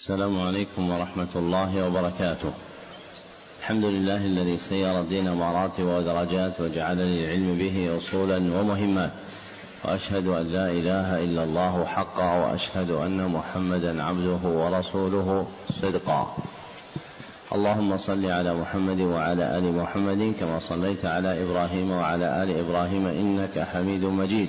السلام عليكم ورحمة الله وبركاته. الحمد لله الذي سير الدين مراتب ودرجات وجعل للعلم به أصولا ومهمات. وأشهد أن لا إله إلا الله حقا وأشهد أن محمدا عبده ورسوله صدقا. اللهم صل على محمد وعلى آل محمد كما صليت على إبراهيم وعلى آل إبراهيم إنك حميد مجيد.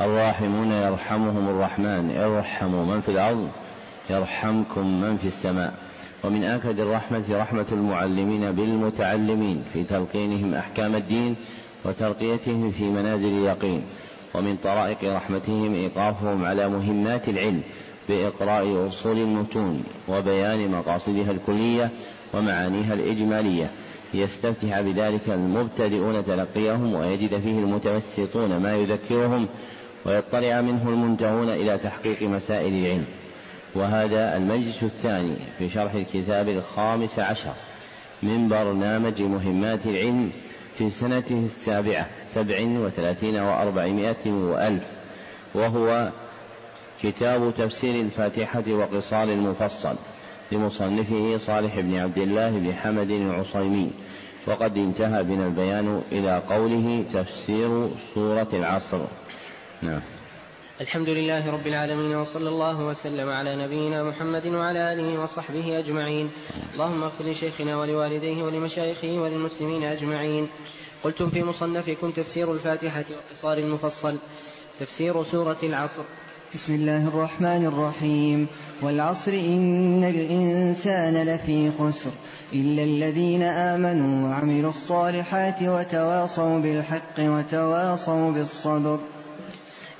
الراحمون يرحمهم الرحمن ارحموا من في الأرض يرحمكم من في السماء. ومن آكد الرحمة رحمة المعلمين بالمتعلمين في تلقينهم أحكام الدين وترقيتهم في منازل اليقين. ومن طرائق رحمتهم إيقافهم على مهمات العلم بإقراء أصول المتون وبيان مقاصدها الكلية ومعانيها الإجمالية. ليستفتح بذلك المبتدئون تلقيهم ويجد فيه المتوسطون ما يذكرهم ويطلع منه المنتهون إلى تحقيق مسائل العلم. وهذا المجلس الثاني في شرح الكتاب الخامس عشر من برنامج مهمات العلم في سنته السابعة سبع وثلاثين وأربعمائة وألف وهو كتاب تفسير الفاتحة وقصار المفصل لمصنفه صالح بن عبد الله بن حمد العصيمي. وقد انتهى بنا البيان إلى قوله تفسير سورة العصر. نعم. الحمد لله رب العالمين وصلى الله وسلم على نبينا محمد وعلى آله وصحبه أجمعين. اللهم اغفر لشيخنا ولوالديه ولمشايخه وللمسلمين أجمعين. قلتم في مصنفكم تفسير الفاتحة واقتصار المفصل. تفسير سورة العصر. بسم الله الرحمن الرحيم. والعصر إن الإنسان لفي خسر. إلا الذين آمنوا وعملوا الصالحات وتواصوا بالحق وتواصوا بالصبر.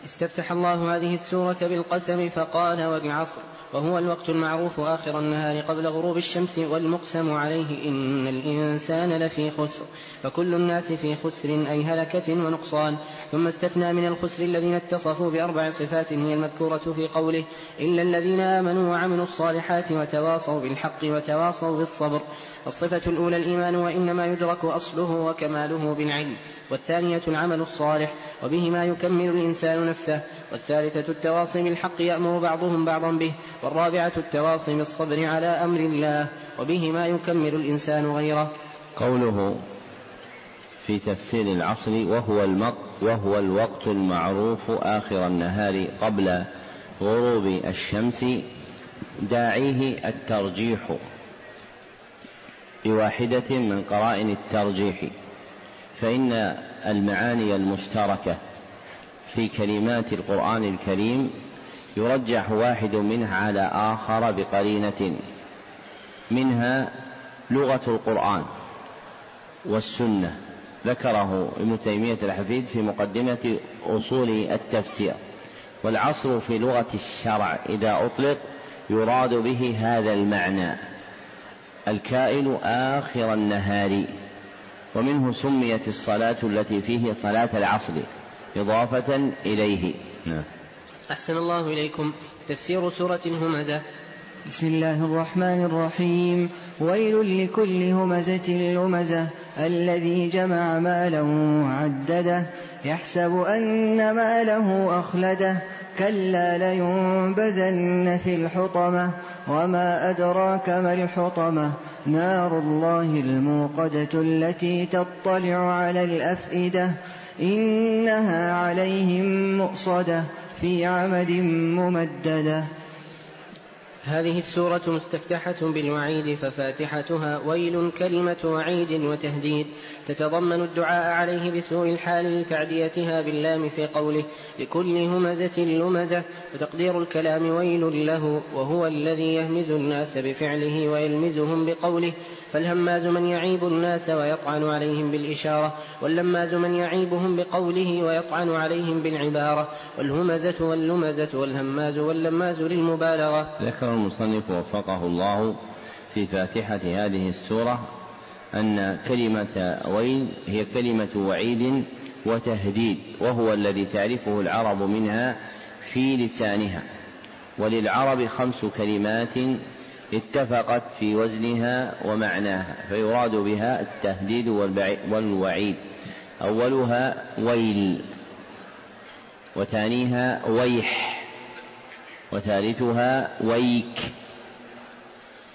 استفتح الله هذه السورة بالقسم فقال والعصر وهو الوقت المعروف آخر النهار قبل غروب الشمس والمقسم عليه إن الإنسان لفي خسر فكل الناس في خسر أي هلكة ونقصان. ثم استثنى من الخسر الذين اتصفوا بأربع صفات هي المذكورة في قوله إلا الذين آمنوا وعملوا الصالحات وتواصوا بالحق وتواصوا بالصبر. الصفة الأولى الإيمان وإنما يدرك أصله وكماله بالعلم والثانية العمل الصالح وبهما يكمل الإنسان نفسه والثالثة التواصي بالحق يأمر بعضهم بعضا به والرابعة التواصي بالصبر على أمر الله وبهما يكمل الإنسان غيره. قوله في تفسير العصر وهو المق وهو الوقت المعروف آخر النهار قبل غروب الشمس داعيه الترجيح. بواحدة من قرائن الترجيح فإن المعاني المشتركة في كلمات القرآن الكريم يرجح واحد منها على آخر بقرينة منها لغة القرآن والسنة. ذكره ابن تيمية الحفيد في مقدمة أصول التفسير والعصر في لغة الشرع إذا أطلق يراد به هذا المعنى. الكائن آخر النهار. ومنه سميت الصلاة التي فيه صلاة العصر إضافة إليه. نعم. أحسن الله إليكم. تفسير سورة الهمزة. بسم الله الرحمن الرحيم. ويل لكل همزة لمزة. الذي جمع ماله وعدده. يحسب أن ماله أخلده. كلا لينبذن في الحطمة. وما أدراك ما الحطمة. نار الله الموقدة التي تطلع على الأفئدة. إنها عليهم مؤصدة. في عمد ممددة. هذه السورة مستفتحة بالوعيد ففاتحتها ويل كلمة وعيد وتهديد. تتضمن الدعاء عليه بسوء الحال لتعديتها باللام في قوله لكل همزة لمزة وتقدير الكلام ويل له وهو الذي يهمز الناس بفعله ويلمزهم بقوله فالهماز من يعيب الناس ويطعن عليهم بالإشارة واللماز من يعيبهم بقوله ويطعن عليهم بالعبارة والهمزة واللمزة والهماز واللماز للمبالغة. ذكر المصنف وفقه الله في فاتحة هذه السورة أن كلمة ويل هي كلمة وعيد وتهديد وهو الذي تعرفه العرب منها في لسانها. وللعرب خمس كلمات اتفقت في وزنها ومعناها فيراد بها التهديد والوعيد. أولها ويل وثانيها ويح. وثالثها ويك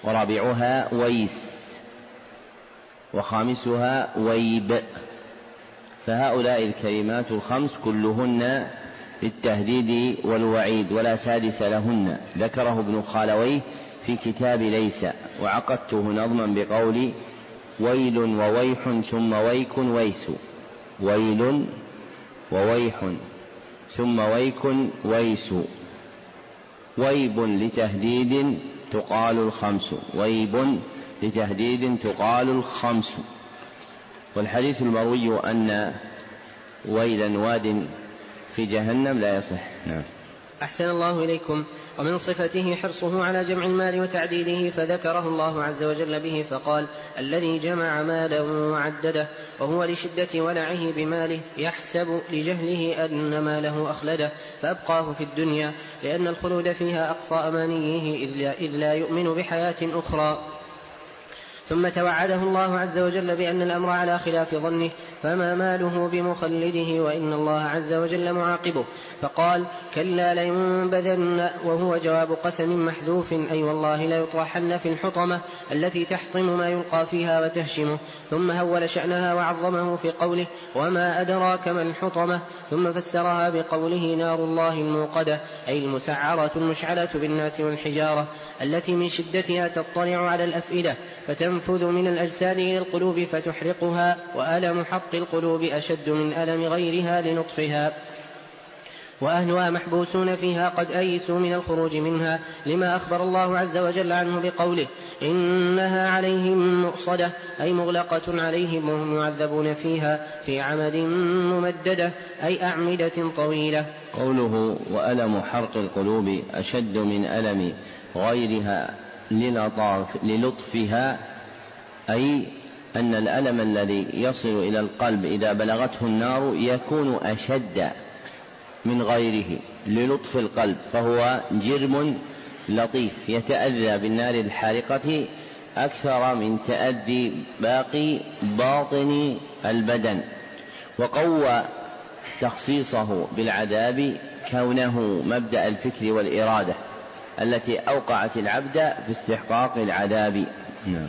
ورابعها ويس وخامسها ويب. فهؤلاء الكلمات الخمس كلهن للتهديد والوعيد ولا سادس لهن. ذكره ابن خالويه في كتاب ليس وعقدته نظما بقول ويل وويح ثم ويك ويس. ويل وويح ثم ويك ويس. ويب لتهديد تقال الخمس. ويب لتهديد تقال الخمس. والحديث المروي أن ويلا واد في جهنم لا يصح. نعم. أحسن الله إليكم. ومن صفته حرصه على جمع المال وتعديله فذكره الله عز وجل به فقال الذي جمع مالا وعدده وهو لشدة ولعه بماله يحسب لجهله أن ماله أخلده فأبقاه في الدنيا لأن الخلود فيها أقصى أمانيه إذ لا يؤمن بحياة أخرى. ثم توعده الله عز وجل بأن الأمر على خلاف ظنه فما ماله بمخلده وإن الله عز وجل معاقبه. فقال كلا لينبذن وهو جواب قسم محذوف أي والله ليطرحن في الحطمة التي تحطم ما يلقى فيها وتهشمه. ثم هول شأنها وعظمه في قوله وما أدراك ما الحطمة؟ ثم فسرها بقوله نار الله الموقدة أي المسعرة المشعلة بالناس والحجارة التي من شدتها تطلع على الأفئدة. فتنفذ من الأجساد إلى القلوب فتحرقها وألم حق القلوب أشد من ألم غيرها لنطفها. وأهلها محبوسون فيها قد أيسوا من الخروج منها لما أخبر الله عز وجل عنه بقوله إنها عليهم مؤصدة أي مغلقة عليهم وهم يعذبون فيها في عمد ممددة أي أعمدة طويلة. قوله وألم حرق القلوب أشد من ألم غيرها للطفها أي أن الألم الذي يصل إلى القلب إذا بلغته النار يكون أشد من غيره للطف القلب فهو جرم لطيف يتأذى بالنار الحارقة أكثر من تأذي باقي باطن البدن وقوى تخصيصه بالعذاب كونه مبدأ الفكر والإرادة التي أوقعت العبد في استحقاق العذاب. نعم.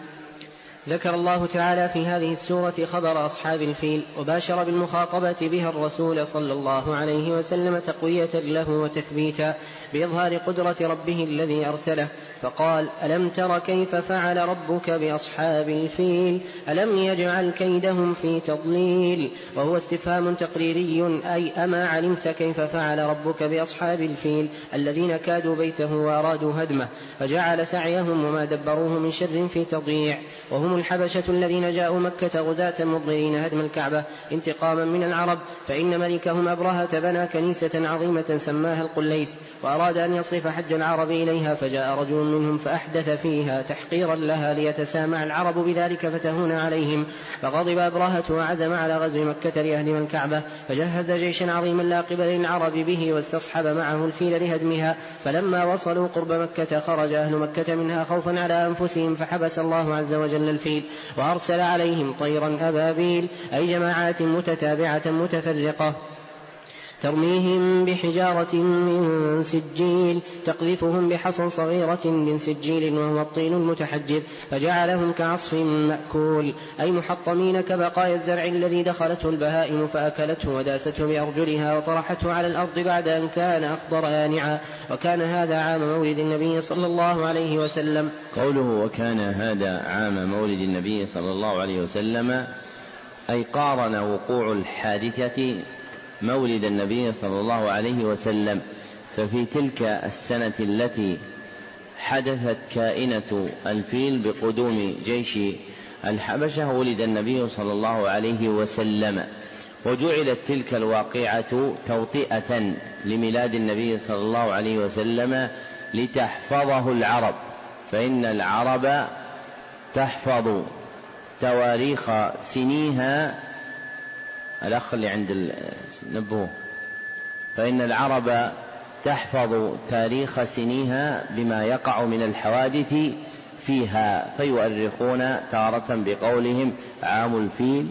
ذكر الله تعالى في هذه السورة خبر أصحاب الفيل وباشر بالمخاطبة بها الرسول صلى الله عليه وسلم تقوية له وتثبيتا بإظهار قدرة ربه الذي أرسله. فقال ألم تر كيف فعل ربك بأصحاب الفيل؟ ألم يجعل كيدهم في تضليل؟ وهو استفهام تقريري. أي أما علمت كيف فعل ربك بأصحاب الفيل الذين كادوا بيته وأرادوا هدمه فجعل سعيهم وما دبروه من شر في تضييع. وهم الحبشة الذين جاءوا مكة غزاة مضرين هدم الكعبة انتقاما من العرب فإن ملكهم أبرهة بنى كنيسة عظيمة سماها القليس وأراد أن يصرف حج العرب إليها فجاء رجل منهم فأحدث فيها تحقيرا لها ليتسامع العرب بذلك فتهون عليهم فغضب أبرهة وعزم على غزو مكة ليهدم الكعبة فجهز جيشا عظيما لا قبل للعرب به واستصحب معه الفيل لهدمها فلما وصلوا قرب مكة خرج أهل مكة منها خوفا على أنفسهم فحبس الله عز وجل الفيل وأرسل عليهم طيرا أبابيل أي جماعات متتابعة متفرقة. ترميهم بحجارة من سجيل تقذفهم بحصى صغيرة من سجيل وهو الطين المتحجر فجعلهم كعصف مأكول. أي محطمين كبقايا الزرع الذي دخلته البهائم فأكلته وداسته بأرجلها وطرحته على الأرض بعد أن كان أخضر يانعا وكان هذا عام مولد النبي صلى الله عليه وسلم. قوله وكان هذا عام مولد النبي صلى الله عليه وسلم أي قارن وقوع الحادثة مولد النبي صلى الله عليه وسلم ففي تلك السنة التي حدثت كائنة الفيل بقدوم جيش الحبشة ولد النبي صلى الله عليه وسلم. وجعلت تلك الواقعة توطئة لميلاد النبي صلى الله عليه وسلم لتحفظه العرب. فإن العرب تحفظ تواريخ سنيها الأخ اللي عند نبهه فإن العرب تحفظ تاريخ سنيها بما يقع من الحوادث فيها فيؤرخون تارة بقولهم عام الفيل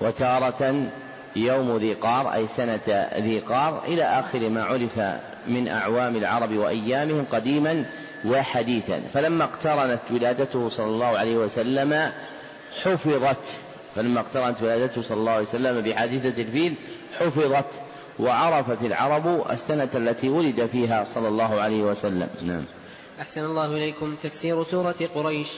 وتارة يوم ذي قار أي سنة ذي قار إلى آخر ما عرف من أعوام العرب وأيامهم قديما وحديثا. فلما اقترنت ولادته صلى الله عليه وسلم حفظت فلما اقترنت ولادته صلى الله عليه وسلم بحادثة الفيل حفظت وعرفت العرب السنة التي ولد فيها صلى الله عليه وسلم. نعم. أحسن الله إليكم تفسير سورة قريش.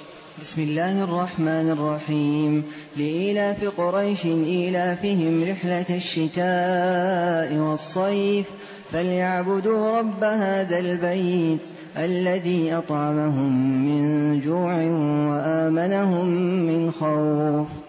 بسم الله الرحمن الرحيم. لإيلاف قريش إيلافهم رحلة الشتاء والصيف فليعبدوا رب هذا البيت الذي أطعمهم من جوع وآمنهم من خوف.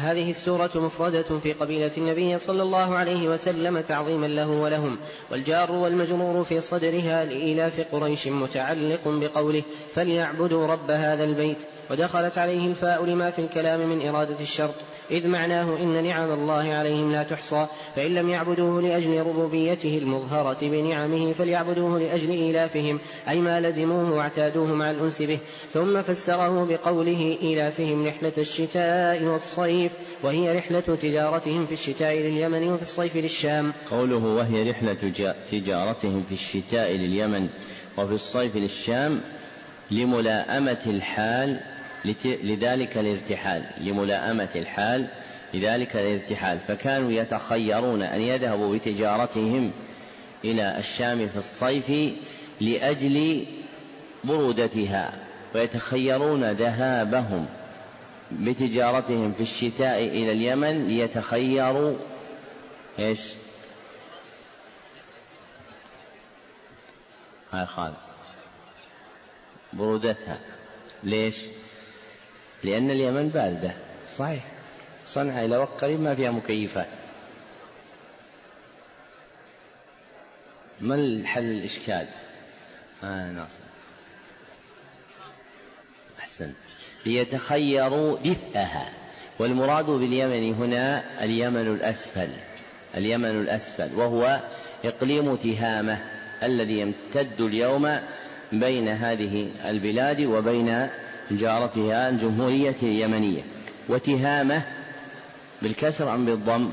هذه السورة مفردة في قبيلة النبي صلى الله عليه وسلم تعظيما له ولهم والجار والمجرور في صدرها لإيلاف قريش متعلق بقوله فليعبدوا رب هذا البيت. ودخلت عليه الفاء لما في الكلام من إرادة الشرط. إذ معناه إن نعم الله عليهم لا تحصى فإن لم يعبدوه لأجل ربوبيته المظهرة بنعمه فليعبدوه لأجل إيلافهم أي ما لزموه واعتادوه مع الأنس به. ثم فسره بقوله إيلافهم رحلة الشتاء والصيف وهي رحلة تجارتهم في الشتاء لليمن وفي الصيف للشام. قوله وهي رحلة تجارتهم في الشتاء لليمن وفي الصيف للشام لملاءمة الحال لذلك الارتحال لملاءمة الحال لذلك الارتحال فكانوا يتخيرون أن يذهبوا بتجارتهم إلى الشام في الصيف لأجل برودتها ويتخيرون ذهابهم بتجارتهم في الشتاء إلى اليمن ليتخيروا إيش؟ هاي خالد برودتها ليش؟ لأن اليمن باردة. صحيح. صنعاء إلى وقت قريب ما فيها مكيفات ما الحل الإشكال؟ آه ناصر. أحسن. ليتخيروا دفئها. والمراد باليمن هنا اليمن الأسفل. اليمن الأسفل. وهو إقليم تهامة الذي يمتد اليوم بين هذه البلاد وبين جارتها الجمهورية اليمنية. وتهامة بالكسر أم بالضم؟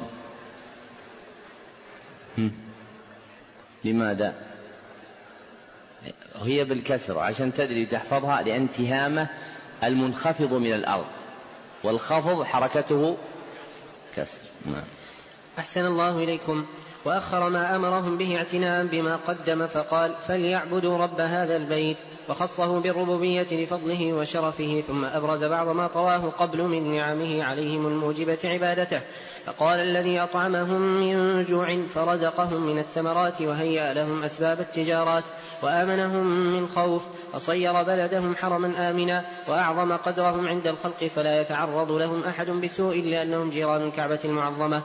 لماذا؟ هي بالكسر عشان تدري تحفظها لأن تهامة المنخفض من الأرض. والخفض حركته كسر. نعم. أحسن الله إليكم. وأخر ما أمرهم به اعتناء بما قدم فقال فليعبدوا رب هذا البيت وخصه بالربوبية لفضله وشرفه ثم أبرز بعض ما طواه قبل من نعمه عليهم الموجبة عبادته فقال الذي أطعمهم من جوع فرزقهم من الثمرات وهيأ لهم أسباب التجارات وآمنهم من خوف فصير بلدهم حرما آمنا وأعظم قدرهم عند الخلق فلا يتعرض لهم أحد بسوء لأنهم جيران الكعبة المعظمة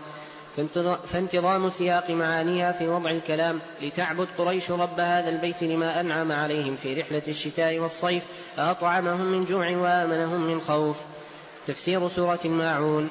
فانتظام سياق معانيها في وضع الكلام لتعبد قريش رب هذا البيت لما أنعم عليهم في رحلة الشتاء والصيف فأطعمهم من جوع وآمنهم من خوف. تفسير سورة الماعون.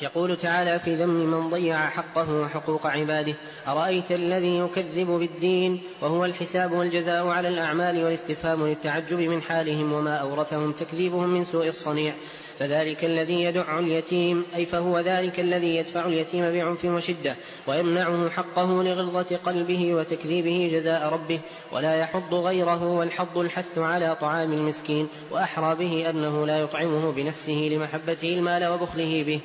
يقول تعالى في ذم من ضيع حقه وحقوق عباده أرأيت الذي يكذب بالدين؟ وهو الحساب والجزاء على الأعمال والاستفهام للتعجب من حالهم وما أورثهم تكذيبهم من سوء الصنيع. فذلك الذي يدع اليتيم أي فهو ذلك الذي يدفع اليتيم بعنف وشدة ويمنعه حقه لغلظة قلبه وتكذيبه جزاء ربه ولا يحض غيره والحض الحث على طعام المسكين وأحرى به أنه لا يطعمه بنفسه لمحبته المال وبخله به.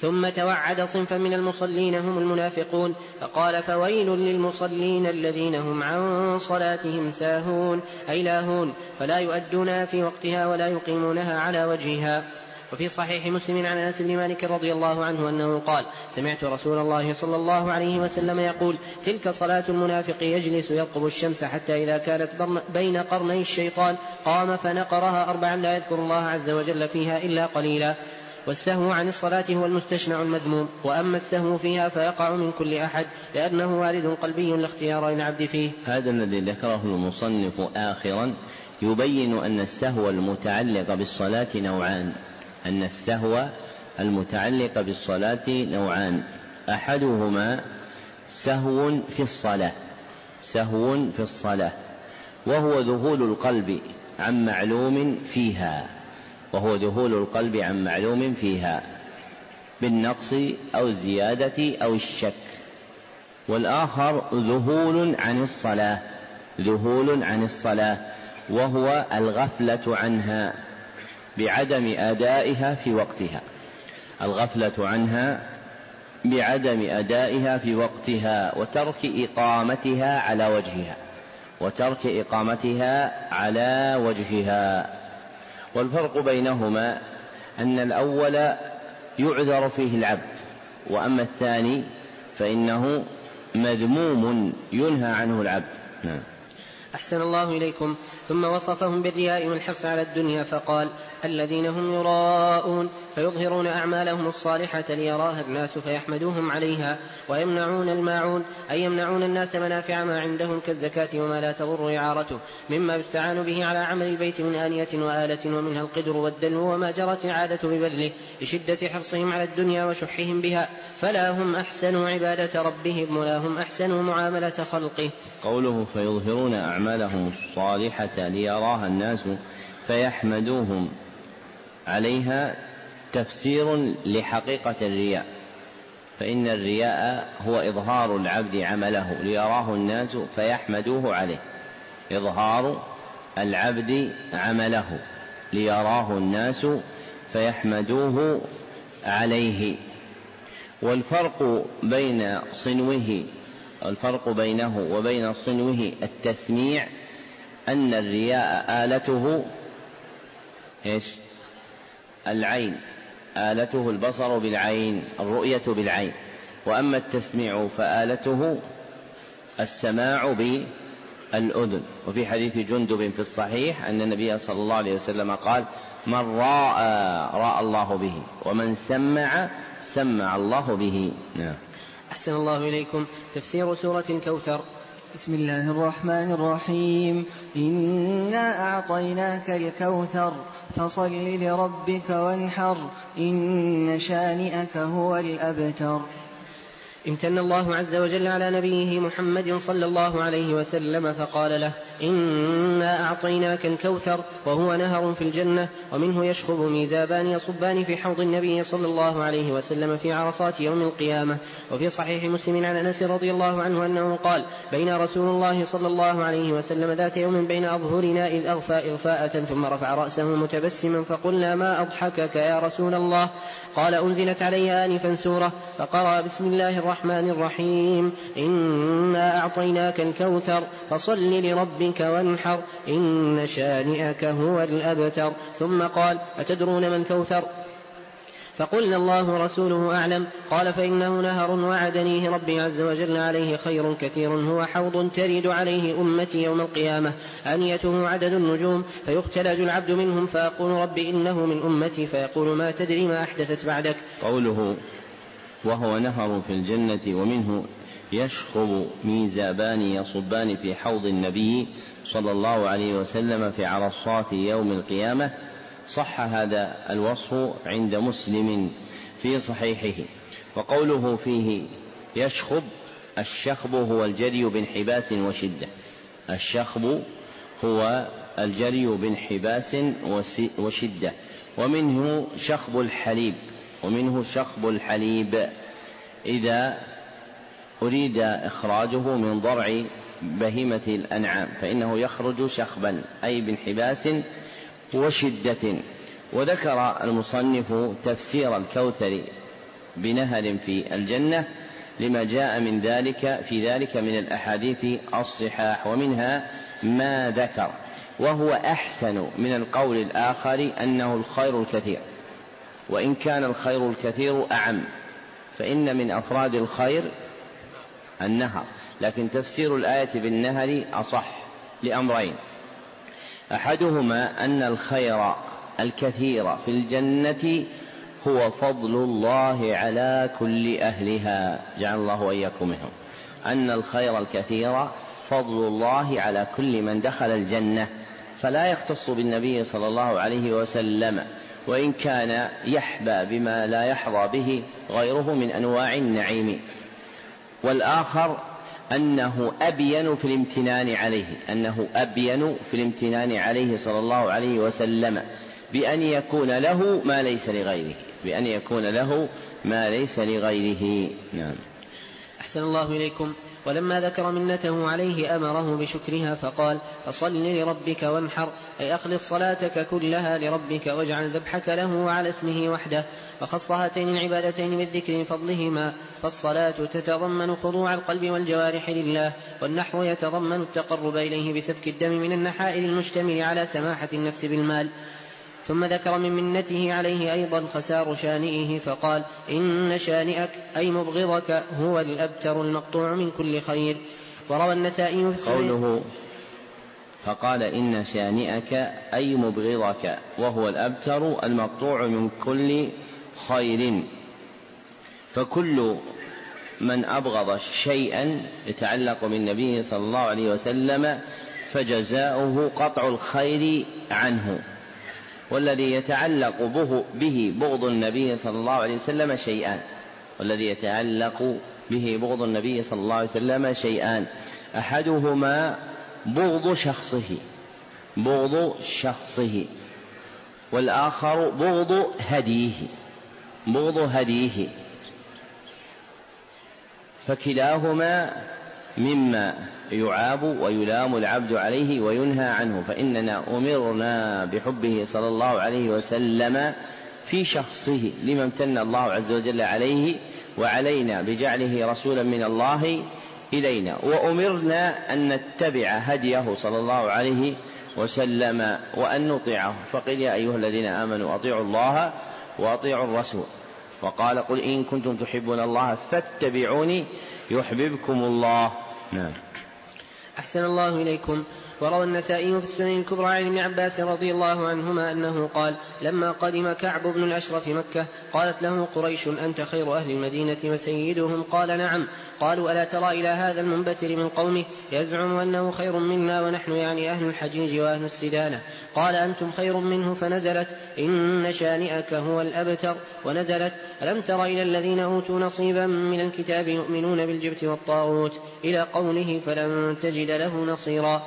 ثم توعد صنفا من المصلين هم المنافقون فقال فويل للمصلين الذين هم عن صلاتهم ساهون. أي لاهون فلا يؤدونها في وقتها ولا يقيمونها على وجهها. وفي صحيح مسلم عن أنس بن مالك رضي الله عنه أنه قال سمعت رسول الله صلى الله عليه وسلم يقول تلك صلاة المنافق يجلس يرقب الشمس حتى إذا كانت بين قرني الشيطان قام فنقرها اربعا لا يذكر الله عز وجل فيها إلا قليلا. والسهو عن الصلاة هو المستشنع المذموم وأما السهو فيها فيقع من كل أحد لأنه وارد قلبي لا اختيار للعبد فيه. هذا الذي ذكره المصنف آخرا يبين أن السهو المتعلق بالصلاة نوعان. أن السهو المتعلق بالصلاة نوعان. أحدهما سهو في الصلاة سهو في الصلاة وهو ذهول القلب عن معلوم فيها. وهو ذهول القلب عن معلوم فيها بالنقص أو الزيادة أو الشك. والآخر ذهول عن الصلاة ذهول عن الصلاة وهو الغفلة عنها بعدم أدائها في وقتها. الغفلة عنها بعدم أدائها في وقتها وترك إقامتها على وجهها وترك إقامتها على وجهها. والفرق بينهما أن الأول يعذر فيه العبد وأما الثاني فإنه مذموم ينهى عنه العبد. نعم. أحسن الله إليكم. ثم وصفهم بالرياء والحرص على الدنيا فقال الذين هم يراءون. فيظهرون أعمالهم الصالحة ليراها الناس فيحمدوهم عليها ويمنعون الماعون أي يمنعون الناس منافع ما عندهم كالزكاة وما لا تضر إعارته مما يستعان به على عمل البيت من آنية وآلة ومنها القدر والدلو وما جرت العادة ببذله لشدة حرصهم على الدنيا وشحهم بها فلا هم أحسنوا عبادة ربهم ولا هم أحسنوا معاملة خلقه. قوله فيظهرون أعمالهم الصالحة ليراها الناس فيحمدوهم عليها تفسير لحقيقة الرياء فإن الرياء هو إظهار العبد عمله ليراه الناس فيحمدوه عليه. إظهار العبد عمله ليراه الناس فيحمدوه عليه. والفرق بين صنوه الفرق بينه وبين صنوه التسميع أن الرياء آلته إيش؟ العين. آلته البصر بالعين الرؤية بالعين. وأما التسميع فآلته السماع بالأذن. وفي حديث جندب في الصحيح أن النبي صلى الله عليه وسلم قال من راى راى الله به ومن سمع سمع الله به. نعم. أحسن الله إليكم. تفسير سورة الكوثر. بسم الله الرحمن الرحيم. إنا أعطيناك الكوثر فصل لربك وانحر إن شانئك هو الأبتر. امتن الله عز وجل على نبيه محمد صلى الله عليه وسلم فقال له إنا أعطيناك الكوثر وهو نهر في الجنة ومنه يشخب ميزابان يصبان في حوض النبي صلى الله عليه وسلم في عرصات يوم القيامة. وفي صحيح مسلم عن أنس رضي الله عنه أنه قال بين رسول الله صلى الله عليه وسلم ذات يوم بين أظهرنا إذ أغفى إغفاءة ثم رفع رأسه متبسما فقلنا ما أضحكك يا رسول الله؟ قال أنزلت علي آنفا سورة. فقرأ بسم الله الرحمن الرحيم. إنا أعطيناك الكوثر فصل لربك وانحر. إن شانئك هو الأبتر. ثم قال أتدرون ما الكوثر؟ فقلنا الله ورسوله أعلم. قال فإنه نهر وعدنيه ربي عز وجل عليه خير كثير. هو حوض ترد عليه أمتي يوم القيامة. أنيته عدد النجوم فيختلج العبد منهم فأقول رب إنه من أمتي. فيقول ما تدري ما أحدثت بعدك؟ قوله وهو نهر في الجنة ومنه يشخب ميزابان يصبان في حوض النبي صلى الله عليه وسلم في عرصات يوم القيامة. صح هذا الوصف عند مسلم في صحيحه. وقوله فيه يشخب الشخب هو الجري بانحباس وشدة. الشخب هو الجري بانحباس وشدة. ومنه شخب الحليب. ومنه شخب الحليب. إذا أريد إخراجه من ضرع بهيمة الأنعام فإنه يخرج شخبا أي بانحباس وشدة. وذكر المصنف تفسير الكوثر بنهر في الجنة لما جاء من ذلك في ذلك من الأحاديث الصحاح. ومنها ما ذكر وهو أحسن من القول الآخر أنه الخير الكثير. وإن كان الخير الكثير أعم فإن من أفراد الخير النهر. لكن تفسير الآية بالنهر أصح لأمرين. أحدهما أن الخير الكثير في الجنة هو فضل الله على كل أهلها. جعل الله وإياكم منهم. أن الخير الكثير فضل الله على كل من دخل الجنة. فلا يختص بالنبي صلى الله عليه وسلم وإن كان يحبى بما لا يحظى به غيره من أنواع النعيم. والآخر أنه أبين في الامتنان عليه أنه أبين في الامتنان عليه صلى الله عليه وسلم بأن يكون له ما ليس لغيره بأن يكون له ما ليس لغيره. نعم. أحسن الله إليكم. ولما ذكر منته عليه أمره بشكرها فقال فصل لربك وانحر أي أخلص صلاتك كلها لربك واجعل ذبحك له وعلى اسمه وحده. وخص هاتين العبادتين بالذكر فضلهما فالصلاة تتضمن خضوع القلب والجوارح لله والنحو يتضمن التقرب إليه بسفك الدم من النحائل المشتمل على سماحة النفس بالمال. ثم ذكر من منته عليه أيضا خسار شانئه فقال إن شانئك أي مبغضك هو الأبتر المقطوع من كل خير. وروى النسائي في قوله فقال إن شانئك أي مبغضك وهو الأبتر المقطوع من كل خير. فكل من أبغض شيئا يتعلق بالنبي صلى الله عليه وسلم فجزاؤه قطع الخير عنه. والذي يتعلق به, به بغض النبي صلى الله عليه وسلم شيئان. والذي يتعلق به بغض النبي صلى الله عليه وسلم شيئان. أحدهما بغض شخصه بغض شخصه. والآخر بغض هديه بغض هديه. فكلاهما مما يعاب ويلام العبد عليه وينهى عنه فإننا أمرنا بحبه صلى الله عليه وسلم في شخصه لما امتن الله عز وجل عليه وعلينا بجعله رسولا من الله إلينا. وأمرنا أن نتبع هديه صلى الله عليه وسلم وأن نطيعه. فقل يا أيها الذين آمنوا أطيعوا الله وأطيعوا الرسول. وقال قل إن كنتم تحبون الله فاتبعوني يحببكم الله. نعم. أحسن الله إليكم. وروى النسائي في السنن الكبرى عن ابن عباس رضي الله عنهما أنه قال لما قدم كعب بن الأشرف مكة قالت له قريش أنت خير أهل المدينة وسيدهم؟ قال نعم. قالوا ألا ترى إلى هذا المنبتر من قومه؟ يزعم أنه خير منا ونحن يعني أهل الحجيج وأهل السدانة. قال أنتم خير منه؟ فنزلت إن شانئك هو الأبتر. ونزلت ألم تر إلى الذين أوتوا نصيبا من الكتاب يؤمنون بالجبت والطاغوت؟ إلى قوله فلن تجد له نصيرا.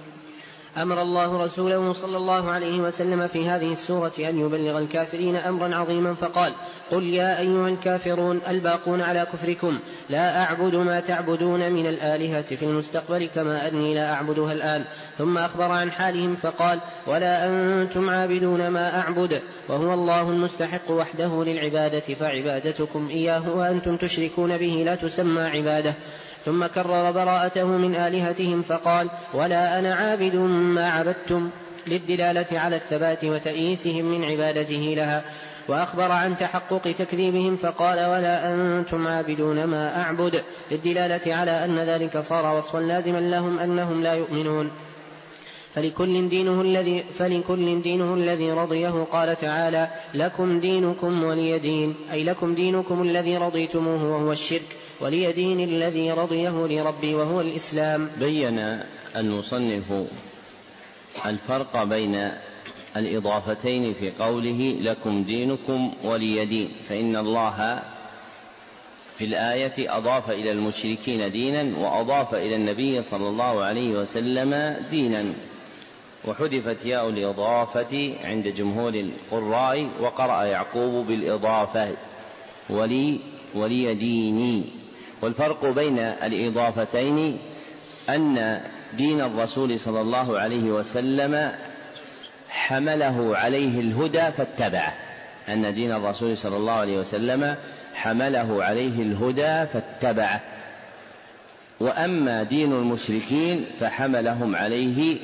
أمر الله رسوله صلى الله عليه وسلم في هذه السورة أن يبلغ الكافرين أمرا عظيما فقال قل يا أيها الكافرون الباقون على كفركم. لا أعبد ما تعبدون من الآلهة في المستقبل كما أني لا أعبدها الآن. ثم أخبر عن حالهم فقال ولا أنتم عابدون ما أعبد. وهو الله المستحق وحده للعبادة فعبادتكم إياه وأنتم تشركون به لا تسمى عبادة. ثم كرر براءته من آلهتهم فقال ولا أنا عابد ما عبدتم للدلالة على الثبات وتأييسهم من عبادته لها. وأخبر عن تحقق تكذيبهم فقال ولا أنتم عابدون ما أعبد. للدلالة على أن ذلك صار وصفا لازما لهم أنهم لا يؤمنون. فلكل دينه الذي فلكل دينه الذي رضيه قال تعالى لكم دينكم ولي دين. أي لكم دينكم الذي رضيتموه وهو الشرك. ولي دين الذي رضيه لربي وهو الإسلام. بين المصنف الفرق بين الإضافتين في قوله لكم دينكم ولي دين فإن الله في الآية أضاف إلى المشركين دينا وأضاف إلى النبي صلى الله عليه وسلم دينا. وحذفت ياء الإضافة عند جمهور القراء وقرأ يعقوب بالإضافة ولي ولي ديني. والفرق بين الإضافتين أن دين الرسول صلى الله عليه وسلم حمله عليه الهدى فاتبعه. أن دين الرسول صلى الله عليه وسلم حمله عليه الهدى فاتبعه. وأما دين المشركين فحملهم عليه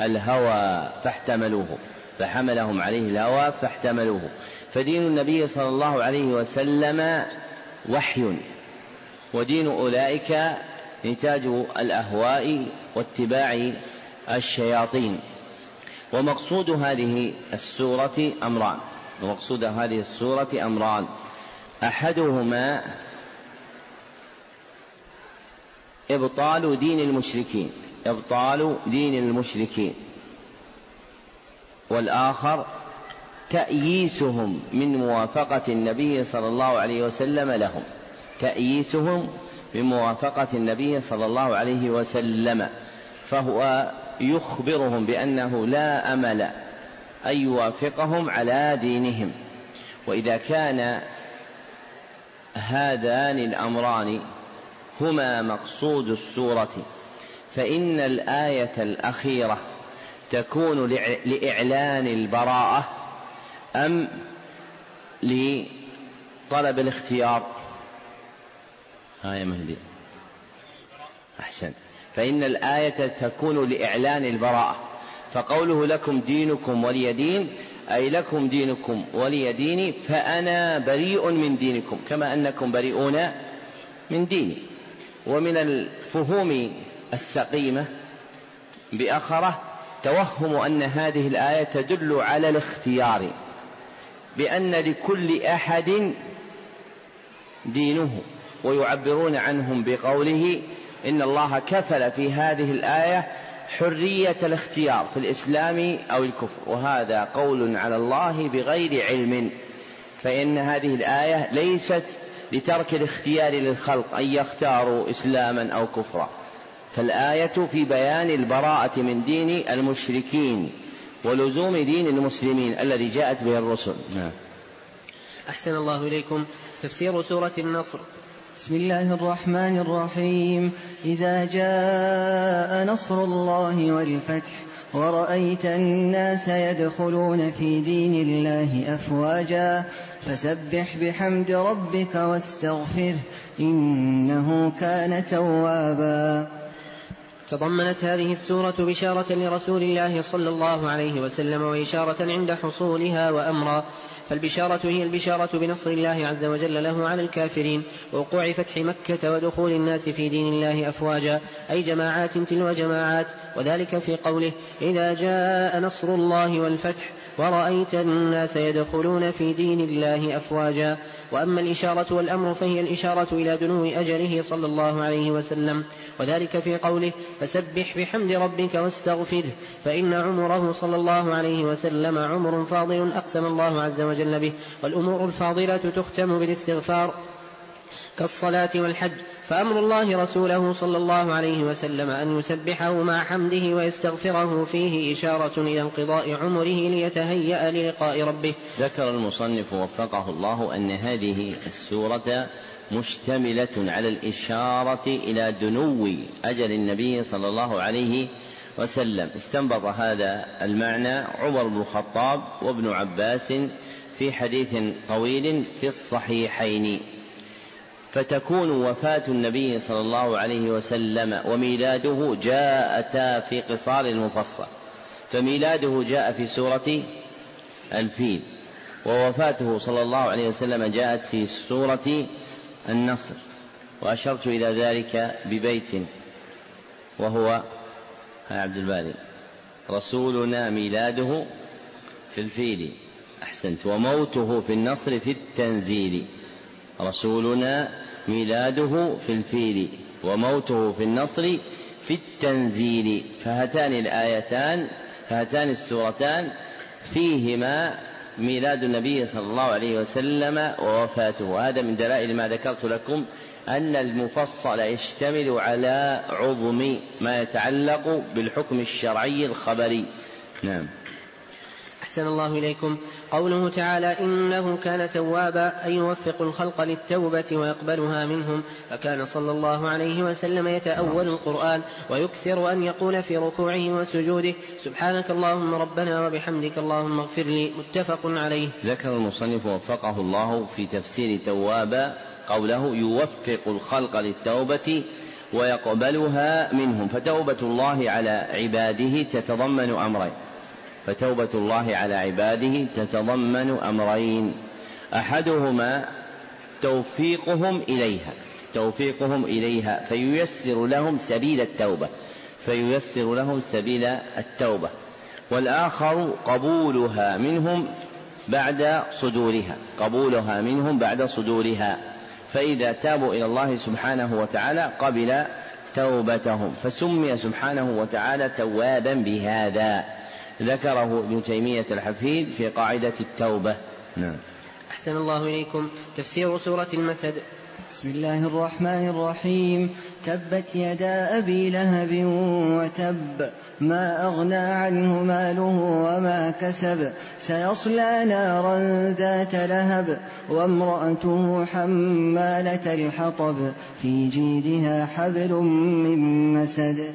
الهوى فاحتملوه. فحملهم عليه الهوى فاحتملوه. فدين النبي صلى الله عليه وسلم وحي. ودين أولئك نتاج الأهواء واتباع الشياطين. ومقصود هذه السورة أمران. ومقصود هذه السورة أمران. أحدهما إبطال دين المشركين. إبطال دين المشركين. والآخر تأييسهم من موافقة النبي صلى الله عليه وسلم لهم. تأييسهم بموافقة النبي صلى الله عليه وسلم فهو يخبرهم بأنه لا أمل أن يوافقهم على دينهم. وإذا كان هذان الأمران هما مقصود السورة فإن الآية الأخيرة تكون لإعلان البراءة أم لطلب الاختيار. آية مهدي أحسن. فإن الآية تكون لإعلان البراءة. فقوله لكم دينكم ولي دين أي لكم دينكم ولي ديني فأنا بريء من دينكم كما أنكم بريئون من ديني. ومن الفهوم السقيمة بأخرة توهم أن هذه الآية تدل على الاختيار بأن لكل أحد دينه. ويعبرون عنهم بقوله إن الله كفل في هذه الآية حرية الاختيار في الإسلام أو الكفر وهذا قول على الله بغير علم. فإن هذه الآية ليست لترك الاختيار للخلق أن يختاروا إسلاما أو كفرا. فالآية في بيان البراءة من دين المشركين ولزوم دين المسلمين الذي جاءت به الرسل. نعم. أحسن الله إليكم. تفسير سورة النصر. بسم الله الرحمن الرحيم. إذا جاء نصر الله والفتح ورأيت الناس يدخلون في دين الله أفواجا فسبح بحمد ربك واستغفره إنه كان توابا. تضمنت هذه السورة بشارة لرسول الله صلى الله عليه وسلم وإشارة عند حصولها وأمرا. فالبشارة هي البشارة بنصر الله عز وجل له على الكافرين ووقوع فتح مكة ودخول الناس في دين الله أفواجا أي جماعات تلو جماعات وذلك في قوله إذا جاء نصر الله والفتح ورأيت الناس يدخلون في دين الله أفواجا وأما الإشارة والأمر فهي الإشارة إلى دنو أجله صلى الله عليه وسلم. وذلك في قوله فسبح بحمد ربك واستغفره فإن عمره صلى الله عليه وسلم عمر فاضل أقسم الله عز وجل به. والأمور الفاضلة تختم بالاستغفار. كالصلاة والحج فأمر الله رسوله صلى الله عليه وسلم أن يسبحه مع حمده ويستغفره فيه إشارة إلى انقضاء عمره ليتهيأ للقاء ربه. ذكر المصنف وفقه الله أن هذه السورة مشتملة على الإشارة إلى دنو أجل النبي صلى الله عليه وسلم. استنبط هذا المعنى عمر بن الخطاب وابن عباس في حديث طويل في الصحيحين. فتكون وفاة النبي صلى الله عليه وسلم وميلاده جاءتا في قصار المفصل. فميلاده جاء في سورة الفيل ووفاته صلى الله عليه وسلم جاءت في سورة النصر. وأشرت إلى ذلك ببيت وهو يا عبد الباري. رسولنا ميلاده في الفيل أحسنت. وموته في النصر في التنزيل. رسولنا ميلاده في الفيل وموته في النصر في التنزيل. فهاتان الآيتان هاتان السورتان فيهما ميلاد النبي صلى الله عليه وسلم ووفاته. هذا من دلائل ما ذكرت لكم أن المفصل يشتمل على عظم ما يتعلق بالحكم الشرعي الخبري. نعم. أحسن الله إليكم. قوله تعالى إنه كان توابا أي يوفق الخلق للتوبة ويقبلها منهم. فكان صلى الله عليه وسلم يتأول القرآن ويكثر أن يقول في ركوعه وسجوده سبحانك اللهم ربنا وبحمدك اللهم اغفر لي. متفق عليه. ذكر المصنف وفقه الله في تفسير توابا قوله يوفق الخلق للتوبة ويقبلها منهم. فتوبة الله على عباده تتضمن أمرين. فتوبة الله على عباده تتضمن أمرين. أحدهما توفيقهم إليها توفيقهم إليها فييسر لهم سبيل التوبة فييسر لهم سبيل التوبة. والآخر قبولها منهم بعد صدورها قبولها منهم بعد صدورها. فإذا تابوا إلى الله سبحانه وتعالى قبل توبتهم فسمي سبحانه وتعالى توابا بهذا. ذكره ابن تيمية الحفيد في قاعدة التوبة. نعم. أحسن الله إليكم. تفسير سورة المسد. بسم الله الرحمن الرحيم. تبت يدا أبي لهب وتب ما أغنى عنه ماله وما كسب. سيصلى نارا ذات لهب وامرأته حمالة الحطب. في جيدها حبل من مسد.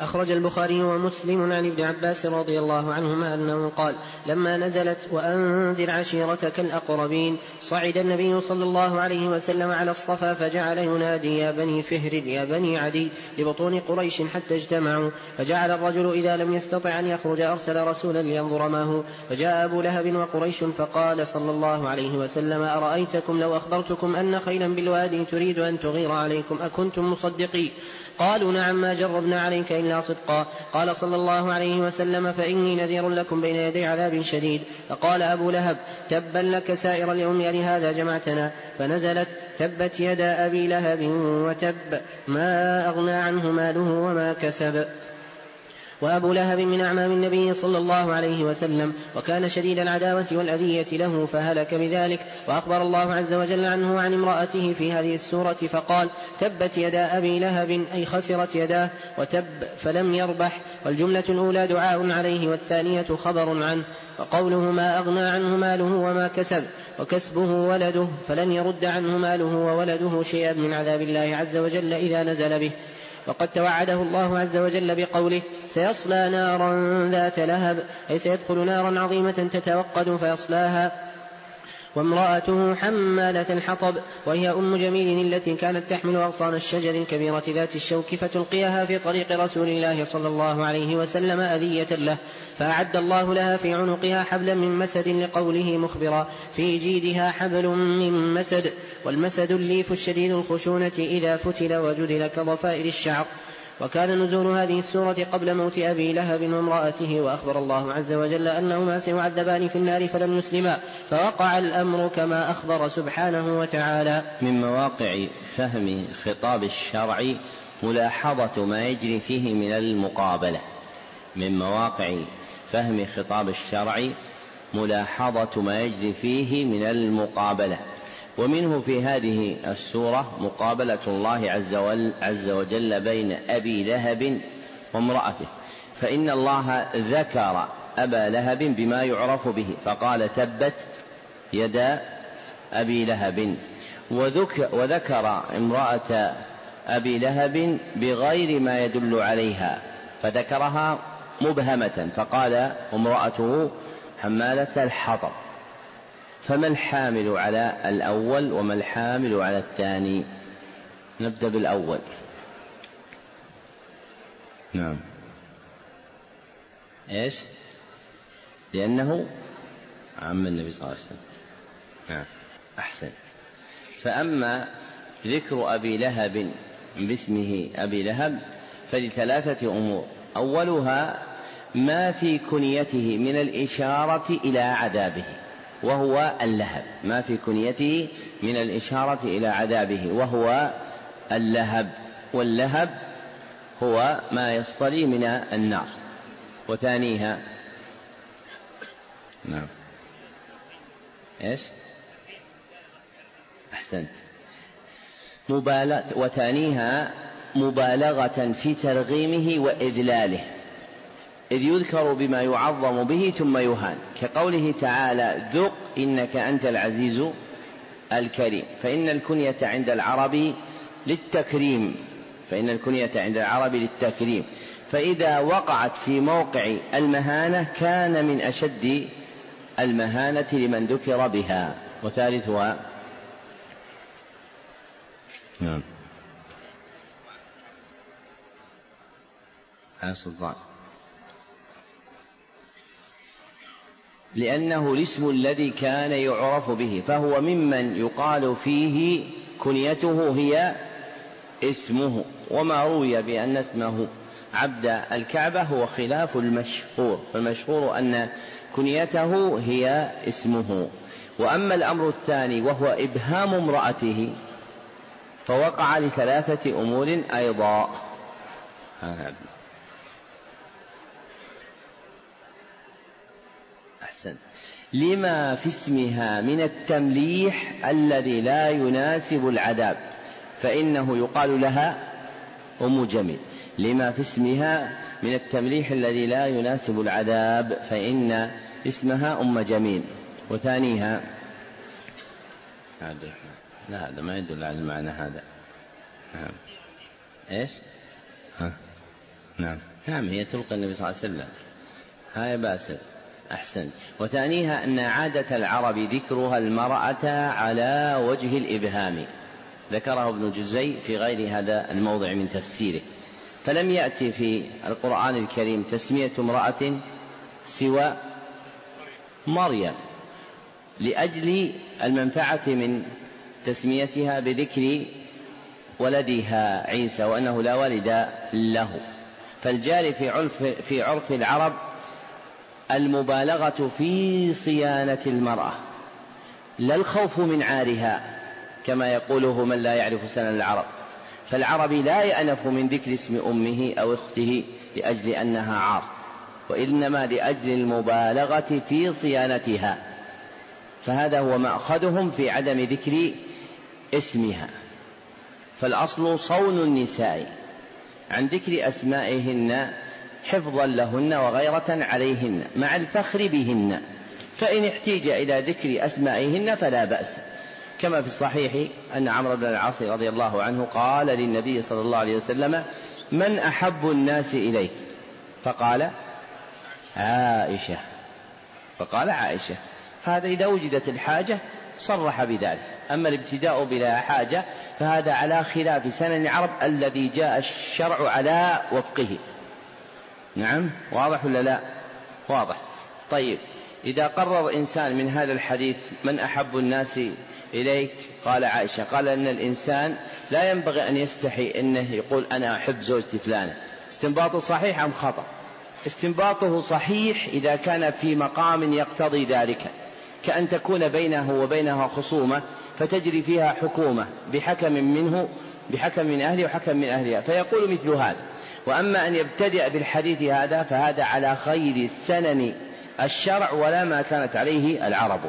أخرج البخاري ومسلم عن ابن عباس رضي الله عنهما أنه قال لما نزلت وأنذر عشيرتك الأقربين صعد النبي صلى الله عليه وسلم على الصفا فجعل ينادي يا بني فهر يا بني عدي لبطون قريش حتى اجتمعوا. فجعل الرجل إذا لم يستطع أن يخرج أرسل رسولا لينظر ما هو فجاء أبو لهب وقريش فقال صلى الله عليه وسلم أرأيتكم لو أخبرتكم أن خيلا بالوادي تريد أن تغير عليكم أكنتم مصدقين؟ قالوا نعم ما جربنا عليك إلا صدقا. قال صلى الله عليه وسلم فإني نذير لكم بين يدي عذاب شديد. فقال أبو لهب تبا لك سائر اليوم لهذا جمعتنا. فنزلت تبت يدا أبي لهب وتب ما أغنى عنه ماله وما كسب. وأبو لهب من أعمام النبي صلى الله عليه وسلم وكان شديد العداوة والأذية له فهلك بذلك. وأخبر الله عز وجل عنه وعن امرأته في هذه السورة فقال تبت يدا أبي لهب أي خسرت يداه وتب فلم يربح. والجملة الأولى دعاء عليه والثانية خبر عنه. وقوله ما أغنى عنه ماله وما كسب وكسبه ولده فلن يرد عنه ماله وولده شيئا من عذاب الله عز وجل إذا نزل به. وقد توعده الله عز وجل بقوله سيصلى نارا ذات لهب أي سيدخل نارا عظيمة تتوقد فيصلاها. وامرأته حمالة الحطب وهي أم جميل التي كانت تحمل أغصان الشجر الكبيرة ذات الشوك فتلقيها في طريق رسول الله صلى الله عليه وسلم أذية له فأعد الله لها في عنقها حبلا من مسد لقوله مخبرا في جيدها حبل من مسد والمسد الليف الشديد الخشونة إذا فتل وجدل كضفائر الشعر. وكان نزول هذه السورة قبل موت أبي لهب وامرأته وأخبر الله عز وجل أنهما سيعذبان في النار فلم يسلما. فوقع الأمر كما أخبر سبحانه وتعالى. من مواقع فهم خطاب الشرع ملاحظة ما يجري فيه من المقابلة. من مواقع فهم خطاب الشرع ملاحظة ما يجري فيه من المقابلة. ومنه في هذه السورة مقابلة الله عز, وجل بين أبي لهب وامرأته. فإن الله ذكر أبا لهب بما يعرف به فقال تبت يدا أبي لهب. وذكر امرأة أبي لهب بغير ما يدل عليها فذكرها مبهمة فقال امرأته حمالة الحطب. فما الحامل على الأول وما الحامل على الثاني؟ نبدأ بالأول. نعم. إيش؟ لأنه عم النبي صلى الله عليه وسلم. نعم. أحسن. فأما ذكر أبي لهب باسمه أبي لهب فلثلاثة أمور. أولها ما في كنيته من الإشارة إلى عذابه. وهو اللهب. ما في كنيته من الإشارة إلى عذابه. وهو اللهب. واللهب هو ما يصطلي من النار. وثانيها نعم. إيش؟ أحسنت. مبالغة وثانيها مبالغة في ترغيمه وإذلاله. إذ يذكر بما يعظم به ثم يهان. كقوله تعالى ذق إنك أنت العزيز الكريم. فإن الكنية عند العرب للتكريم. فإن الكنية عند العرب للتكريم. فإذا وقعت في موقع المهانة كان من أشد المهانة لمن ذكر بها. وثالثها نعم. على السلطان لأنه الاسم الذي كان يعرف به فهو ممن يقال فيه كنيته هي اسمه وما روي بأن اسمه. عبد الكعبة هو خلاف المشهور فالمشهور أن كنيته هي اسمه. وأما الأمر الثاني وهو إبهام امرأته فوقع لثلاثة أمور أيضا أحسن لما في اسمها من التمليح الذي لا يناسب العذاب فإنه يقال لها أم جميل. لما في اسمها من التمليح الذي لا يناسب العذاب فإن اسمها أم جميل. وثانيها لا هذا ما يدل على المعنى هذا. نعم. إيش؟ ها. نعم. نعم هي تلقى النبي صلى الله عليه وسلم. هاي باسل. أحسن وثانيها أن عادة العرب ذكرها المرأة على وجه الإبهام. ذكره ابن جزي في غير هذا الموضع من تفسيره. فلم يأتي في القرآن الكريم تسمية امرأة سوى مريم لأجل المنفعة من تسميتها بذكر ولدها عيسى وأنه لا والد له. فالجاري في عرف في عرف العرب المبالغة في صيانة المرأة لا الخوف من عارها كما يقوله من لا يعرف سنن العرب. فالعربي لا يأنف من ذكر اسم أمه أو أخته لأجل أنها عار وإنما لأجل المبالغة في صيانتها. فهذا هو مأخذهم في عدم ذكر اسمها. فالأصل صون النساء عن ذكر أسمائهن حفظا لهن وغيرة عليهن مع الفخر بهن. فإن احتيج إلى ذكر أسمائهن فلا بأس. كما في الصحيح أن عمرو بن العاص رضي الله عنه قال للنبي صلى الله عليه وسلم من أحب الناس إليك؟ فقال عائشة. فقال عائشة. هذا إذا وجدت الحاجة صرح بذلك. أما الابتداء بلا حاجة فهذا على خلاف سنن العرب الذي جاء الشرع على وفقه. نعم؟ واضح ولا لا؟ واضح. طيب إذا قرر إنسان من هذا الحديث من أحب الناس إليك؟ قال عائشة قال أن الإنسان لا ينبغي أن يستحي أنه يقول أنا أحب زوجتي فلانة. استنباطه صحيح أم خطأ؟ استنباطه صحيح إذا كان في مقام يقتضي ذلك. كأن تكون بينه وبينها خصومة فتجري فيها حكومة بحكم منه بحكم من أهله وحكم من أهلها. فيقول مثل هذا. وأما أن يبتدئ بالحديث هذا فهذا على خير سنن الشرع ولا ما كانت عليه العرب.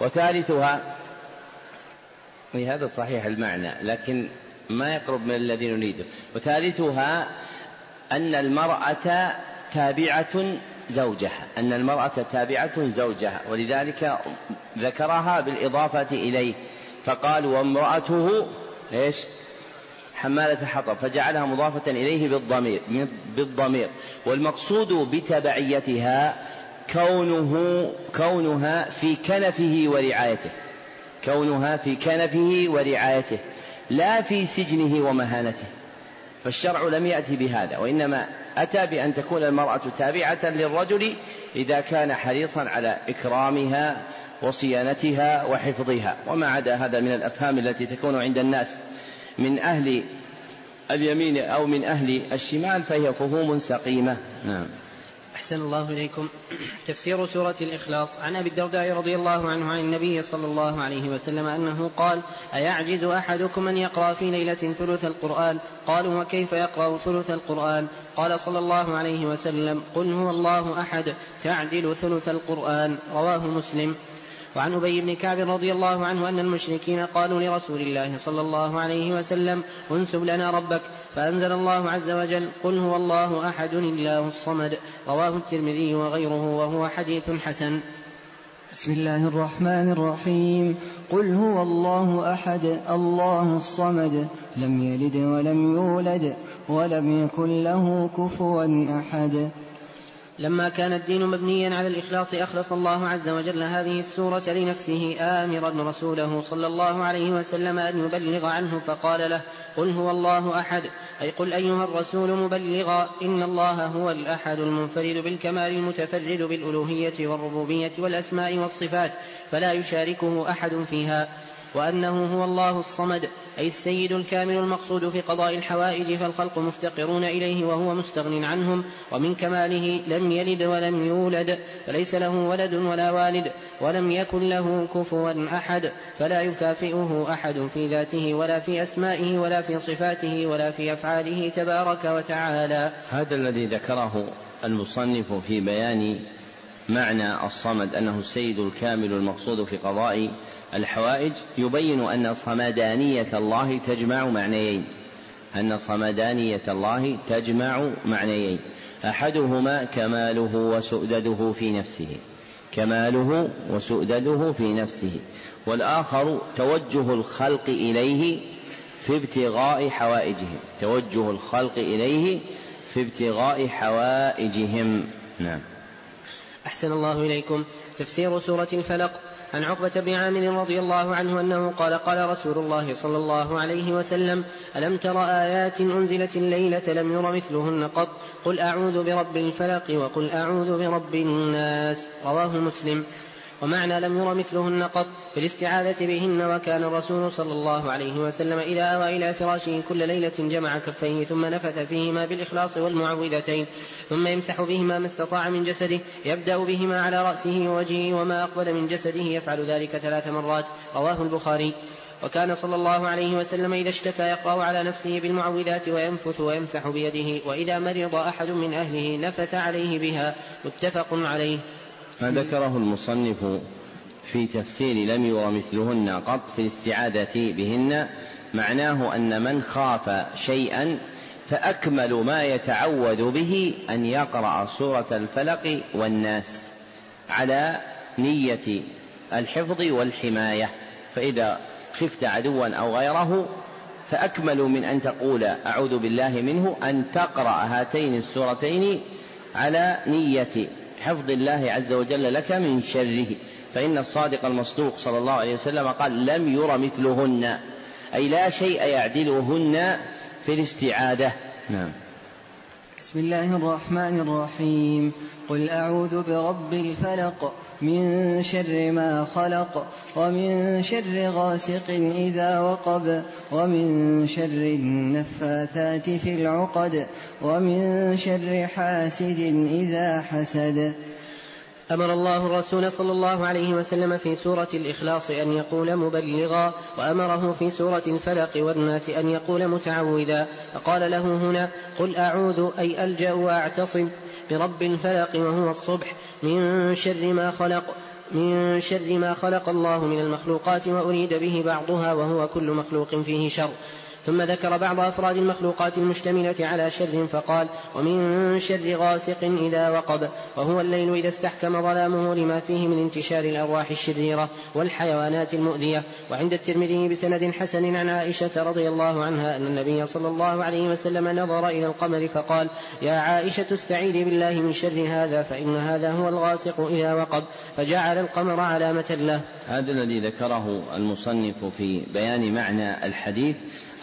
وثالثها هذا صحيح المعنى لكن ما يقرب من الذي نريده. وثالثها أن المرأة تابعة زوجها أن المرأة تابعة زوجها ولذلك ذكرها بالإضافة إليه. فقال وامرأته إيش؟ حمالة حطب فجعلها مضافة إليه بالضمير بالضمير. والمقصود بتبعيتها كونه كونها في كنفه ورعايته. كونها في كنفه ورعايته لا في سجنه ومهانته. فالشرع لم يأتي بهذا وإنما أتى بأن تكون المرأة تابعة للرجل إذا كان حريصا على إكرامها وصيانتها وحفظها. وما عدا هذا من الأفهام التي تكون عند الناس. من أهل اليمين أو من أهل الشمال فهي فهوم سقيمة. نعم. أحسن الله إليكم. تفسير سورة الإخلاص. عن أبي الدرداء رضي الله عنه عن النبي صلى الله عليه وسلم أنه قال أيعجز أحدكم أن يقرأ في ليلة ثلث القرآن؟ قالوا وكيف يقرأ ثلث القرآن؟ قال صلى الله عليه وسلم قل هو الله أحد تعدل ثلث القرآن. رواه مسلم. وعن أبي بن كعب رضي الله عنه أن المشركين قالوا لرسول الله صلى الله عليه وسلم انسب لنا ربك. فأنزل الله عز وجل قل هو الله أحد الله الصمد. رواه الترمذي وغيره وهو حديث حسن. بسم الله الرحمن الرحيم. قل هو الله أحد الله الصمد. لم يلد ولم يولد ولم يكن له كفوا أحد. لما كان الدين مبنيا على الإخلاص أخلص الله عز وجل هذه السورة لنفسه. آمرا رسوله صلى الله عليه وسلم أن يبلغ عنه فقال له قل هو الله أحد. أي قل أيها الرسول مبلغا إن الله هو الأحد المنفرد بالكمال المتفرد بالألوهية والربوبية والأسماء والصفات فلا يشاركه أحد فيها. وأنه هو الله الصمد أي السيد الكامل المقصود في قضاء الحوائج فالخلق مفتقرون إليه وهو مستغن عنهم ومن كماله لم يلد ولم يولد فليس له ولد ولا والد ولم يكن له كفوا أحد فلا يكافئه أحد في ذاته ولا في أسمائه ولا في صفاته ولا في أفعاله تبارك وتعالى. هذا الذي ذكره المصنف في بيان معنى الصمد أنه السيد الكامل المقصود في قضاء الحوائج يبين أن صمدانية الله تجمع معنيين. أن صمدانية الله تجمع معنيين. أحدهما كماله وسؤدده في نفسه. كماله وسؤدده في نفسه. والآخر توجه الخلق إليه في ابتغاء حوائجهم. توجه الخلق إليه في ابتغاء حوائجهم. نعم. أحسن الله إليكم. تفسير سورة الفلق. عن عقبة بن عامر رضي الله عنه أنه قال قال رسول الله صلى الله عليه وسلم ألم تر آيات أنزلت الليلة لم ير مثلهن قط؟ قل أعوذ برب الفلق وقل أعوذ برب الناس. رواه مسلم. ومعنى لم ير مثلهن قط في الاستعاذة بهن وكان الرسول صلى الله عليه وسلم إذا أوى إلى فراشه كل ليلة جمع كفيه ثم نفث فيهما بالإخلاص والمعوذتين ثم يمسح بهما ما استطاع من جسده يبدأ بهما على رأسه ووجهه وما أقبل من جسده يفعل ذلك ثلاث مرات رواه البخاري. وكان صلى الله عليه وسلم إذا اشتكى يقرأ على نفسه بالمعوذات وينفث ويمسح بيده وإذا مرض أحد من أهله نفث عليه بها متفق عليه. ما ذكره المصنف في تفسير لم ير مثلهن قط في الاستعاذة بهن معناه أن من خاف شيئا فأكمل ما يتعوذ به أن يقرأ سورة الفلق والناس على نية الحفظ والحماية. فإذا خفت عدوا أو غيره فأكمل من أن تقول أعوذ بالله منه أن تقرأ هاتين السورتين على نية حفظ الله عز وجل لك من شره. فإن الصادق المصدوق صلى الله عليه وسلم قال لم ير مثلهن. أي لا شيء يعدلهن في الاستعاذة. نعم. بسم الله الرحمن الرحيم. قل أعوذ برب الفلق. من شر ما خلق ومن شر غاسق إذا وقب ومن شر النفاثات في العقد ومن شر حاسد إذا حسد. أمر الله الرسول صلى الله عليه وسلم في سورة الإخلاص أن يقول مبلغا وأمره في سورة الفلق والناس أن يقول متعوذا فقال له هنا قل أعوذ أي ألجأ وأعتصم. برب الفلق وهو الصبح من شر ما خلق من شر ما خلق الله من المخلوقات وأريد به بعضها وهو كل مخلوق فيه شر. ثم ذكر بعض أفراد المخلوقات المشتملة على شر فقال ومن شر غاسق إذا وقب وهو الليل إذا استحكم ظلامه لما فيه من انتشار الأرواح الشريرة والحيوانات المؤذية. وعند الترمذي بسند حسن عن عائشة رضي الله عنها أن النبي صلى الله عليه وسلم نظر إلى القمر فقال يا عائشة استعيذي بالله من شر هذا فإن هذا هو الغاسق إذا وقب. فجعل القمر علامة له. هذا الذي ذكره المصنف في بيان معنى الحديث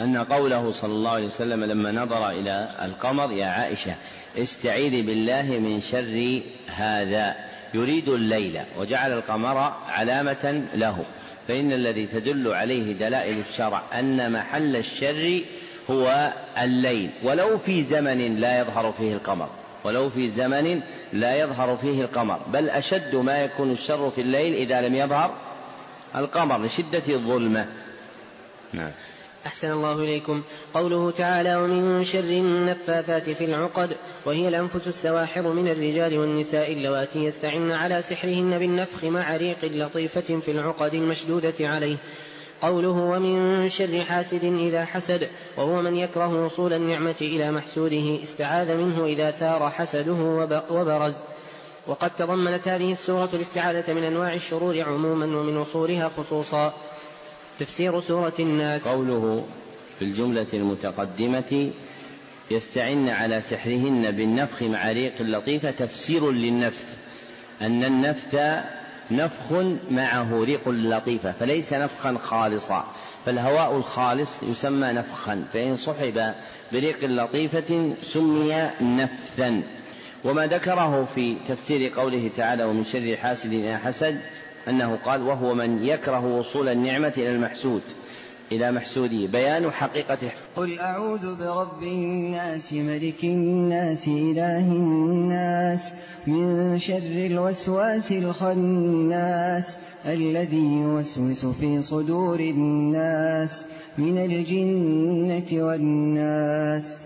أن قوله صلى الله عليه وسلم لما نظر إلى القمر يا عائشة استعيذي بالله من شر هذا. يريد الليل وجعل القمر علامة له. فإن الذي تدل عليه دلائل الشرع أن محل الشر هو الليل. ولو في زمن لا يظهر فيه القمر. ولو في زمن لا يظهر فيه القمر. بل أشد ما يكون الشر في الليل إذا لم يظهر القمر لشدة الظلمة. نعم. أحسن الله إليكم. قوله تعالى ومن شر النفاثات في العقد وهي الأنفس السواحر من الرجال والنساء اللواتي يستعن على سحرهن بالنفخ مع ريق لطيفة في العقد المشدودة عليه. قوله ومن شر حاسد إذا حسد وهو من يكره وصول النعمة إلى محسوده استعاذ منه إذا ثار حسده وبرز. وقد تضمنت هذه السورة الاستعاذة من أنواع الشرور عموما ومن وصولها خصوصا. تفسير سورة الناس. قوله في الجملة المتقدمة يستعن على سحرهن بالنفخ مع ريق اللطيفة تفسير للنفث أن النفث نفخ معه ريق لطيفة فليس نفخا خالصا. فالهواء الخالص يسمى نفخا فإن صحب بريق لطيفة سمي نفثا. وما ذكره في تفسير قوله تعالى ومن شر حاسد إذا حسد أنه قال وهو من يكره وصول النعمة إلى المحسود. إلى محسوده بيان حقيقته. قل أعوذ برب الناس ملك الناس إله الناس من شر الوسواس الخناس الذي يوسوس في صدور الناس من الجنة والناس.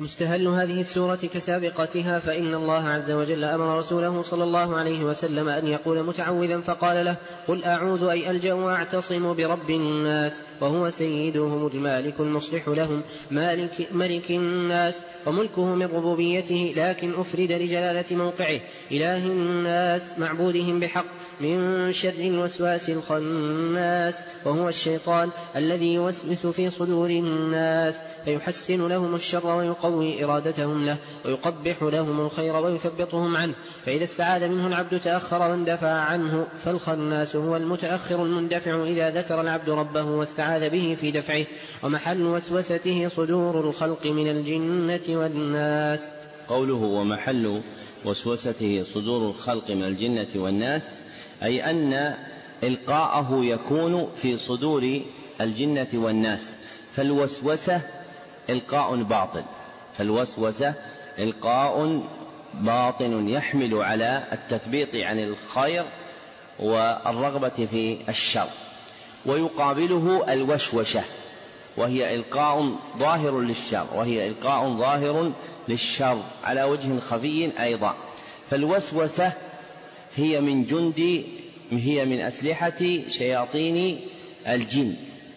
مستهل هذه السورة كسابقتها فإن الله عز وجل أمر رسوله صلى الله عليه وسلم أن يقول متعوذا فقال له قل أعوذ أي ألجأ وأعتصم برب الناس وهو سيدهم المالك المصلح لهم مالك ملك الناس وملكه من ربوبيته لكن أفرد لجلالة موقعه إله الناس معبودهم بحق من شر الوسواس الخناس وهو الشيطان الذي يوسوس في صدور الناس. فيحسن لهم الشر ويقوي إرادتهم له ويقبح لهم الخير ويثبطهم عنه. فإذا استعاذ منه العبد تأخر واندفع عنه فالخناس هو المتأخر المندفع إذا ذكر العبد ربه واستعاذ به في دفعه. ومحل وسوسته صدور الخلق من الجنة والناس. قوله ومحل وسوسته صدور الخلق من الجنة والناس أي أن إلقاءه يكون في صدور الجنة والناس. فالوسوسة إلقاء باطل. فالوسوسة إلقاء باطن يحمل على التثبيط عن الخير والرغبة في الشر. ويقابله الوشوشة. وهي إلقاء ظاهر للشر. وهي إلقاء ظاهر للشر على وجه خفي أيضا. فالوسوسة هي من جند هي من أسلحة شياطين الجن.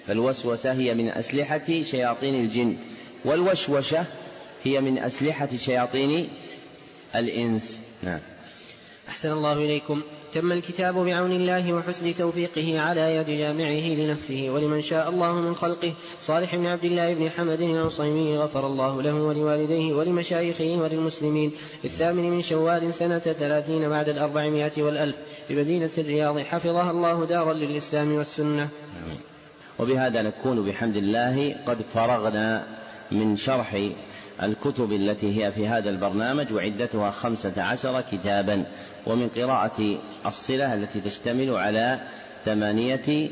فالوسوسة هي من أسلحة شياطين الجن. والوشوشة هي من أسلحة شياطين الإنس. نعم. أحسن الله إليكم. تم الكتاب بعون الله وحسن توفيقه على يد جامعه لنفسه ولمن شاء الله من خلقه. صالح بن عبد الله بن حمد العصيمي غفر الله له ولوالديه ولمشايخه وللمسلمين. الثامن من شوال سنة ثلاثين بعد الأربعمائة والألف. بمدينة الرياض حفظها الله دارا للإسلام والسنة. وبهذا نكون بحمد الله قد فرغنا من شرح الكتب التي هي في هذا البرنامج وعدتها خمسة عشر كتابا. ومن قراءة الصلة التي تشتمل على ثمانية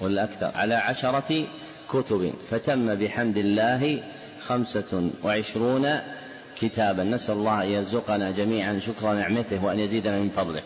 والأكثر على عشرة كتب. فتم بحمد الله خمسة وعشرون كتابا. نسأل الله أن يرزقنا جميعا شكر نعمته وأن يزيدنا من فضله.